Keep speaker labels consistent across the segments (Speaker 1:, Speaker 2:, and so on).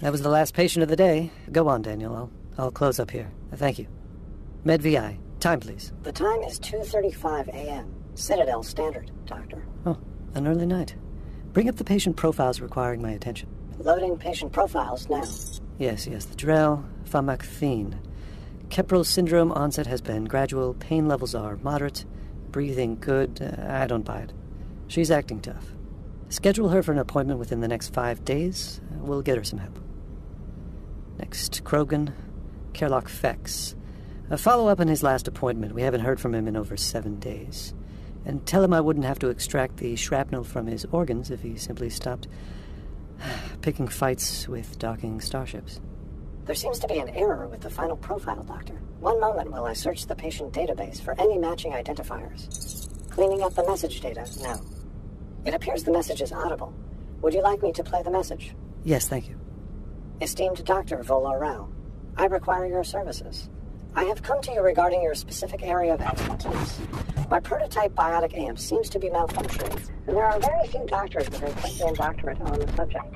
Speaker 1: That was the last patient of the day. Go on, Daniel. I'll, I'll close up here. Thank you. Med VI. Time, please.
Speaker 2: The time is 2.35 a.m. Citadel Standard, Doctor.
Speaker 1: Oh, an early night. Bring up the patient profiles requiring my attention.
Speaker 2: Loading patient profiles now.
Speaker 1: Yes, yes, the Drell, Famacthine. Kepral syndrome onset has been gradual, pain levels are moderate, breathing good. Uh, I don't buy it. She's acting tough. Schedule her for an appointment within the next five days. We'll get her some help. Next, Krogan, Kerlock Fex. A follow up on his last appointment. We haven't heard from him in over seven days. And tell him I wouldn't have to extract the shrapnel from his organs if he simply stopped picking fights with docking starships.
Speaker 2: There seems to be an error with the final profile, Doctor. One moment while I search the patient database for any matching identifiers. Cleaning up the message data now. It appears the message is audible. Would you like me to play the message?
Speaker 1: Yes, thank you.
Speaker 2: Esteemed Dr. Vola Rao, I require your services. I have come to you regarding your specific area of expertise. My prototype biotic amp seems to be malfunctioning, and there are very few doctors with a Queensland doctorate on the subject.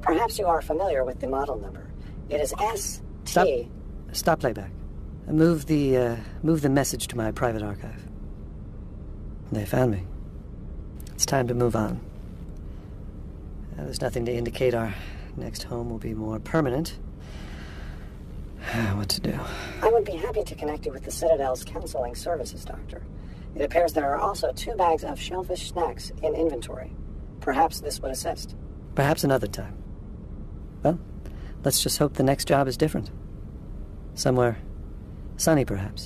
Speaker 2: Perhaps you are familiar with the model number. It is S.
Speaker 1: Stop. Stop playback. Move the uh, move the message to my private archive. They found me. It's time to move on. There's nothing to indicate our next home will be more permanent. what to do?
Speaker 2: I would be happy to connect you with the Citadel's counseling services, Doctor. It appears there are also two bags of shellfish snacks in inventory. Perhaps this would assist.
Speaker 1: Perhaps another time. Well, let's just hope the next job is different. Somewhere sunny, perhaps.